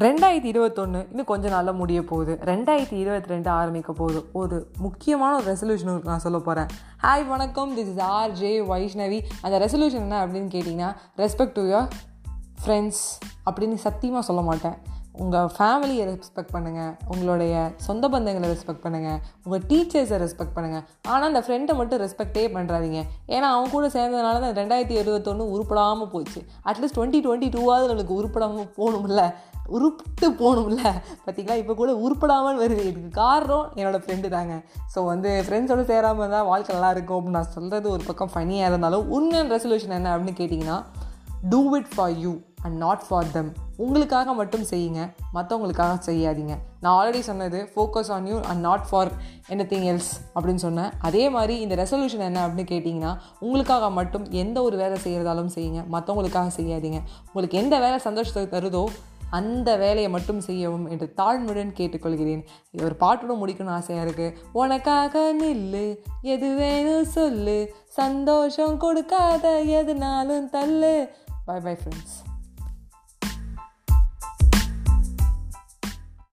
ரெண்டாயிரத்தி இருபத்தொன்று இன்னும் கொஞ்ச நாளில் முடிய போகுது. ரெண்டாயிரத்தி இருபத்தி ரெண்டு ஆரம்பிக்க போகுது. ஒரு முக்கியமான ஒரு ரெசல்யூஷன் நான் சொல்ல போகிறேன் ஹாய் வணக்கம். This is R J Vaishnavi அந்த ரெசல்யூஷன் என்ன அப்படின்னு கேட்டிங்கன்னா ரெஸ்பெக்ட் டு யுவர் ஃப்ரெண்ட்ஸ் அப்படின்னு சத்தியமாக சொல்ல மாட்டேன். உங்கள் ஃபேமிலியை ரெஸ்பெக்ட் பண்ணுங்கள் உங்களுடைய சொந்த பந்தங்களை ரெஸ்பெக்ட் பண்ணுங்கள் உங்கள் டீச்சர்ஸை ரெஸ்பெக்ட் பண்ணுங்கள் ஆனால் அந்த ஃப்ரெண்டை மட்டும் ரெஸ்பெக்டே பண்ணுறாதீங்க ஏன்னா அவங்க கூட சேர்ந்ததுனால தான் ரெண்டாயிரத்தி இருபத்தொன்று உருப்படாமல் போச்சு. அட்லீஸ்ட் டுவெண்ட்டி டுவெண்ட்டி டூவாவது நம்மளுக்கு உருப்படாமல் போகணும்ல உருப்பிட்டு போகணும்ல பார்த்தீங்களா இப்போ கூட உருப்படாமல் வருது. இதுக்கு காரணம் என்னோடய ஃப்ரெண்டு தாங்க. ஸோ வந்து ஃப்ரெண்ட்ஸோடு சேராமல் இருந்தால் வாழ்க்கை நல்லா இருக்கும் அப்படின்னு நான் சொல்கிறது ஒரு பக்கம் ஃபனியாக இருந்தாலும் உண்மையான ரெசல்யூஷன் என்ன அப்படின்னு கேட்டிங்கன்னா do it for you and not for them உங்களுக்காக மட்டும் செய்யுங்க மற்றவங்களுக்காக செய்யாதீங்க. நான் ஆல்ரெடி சொன்னது focus on you and not for anything else அப்படின்னு சொன்னேன். அதே மாதிரி இந்த ரெசல்யூஷன் என்ன அப்படின்னு கேட்டிங்கன்னா உங்களுக்காக மட்டும் எந்த ஒரு வேலை செய்கிறதாலும் செய்யுங்க மற்றவங்களுக்காக செய்யாதீங்க. உங்களுக்கு எந்த வேலை சந்தோஷத்தை தருதோ அந்த வேலையை மட்டும் செய்யவும் என்று தாழ்மையுடன் கேட்டுக்கொள்கிறேன். இது ஒரு பாட்டோட முடிக்கணும்னு ஆசையாக இருக்குது உனக்காக நில்லு எது வேணும் சொல்லு சந்தோஷம் கொடுக்காத எதுனாலும் தள்ளு. By bye friends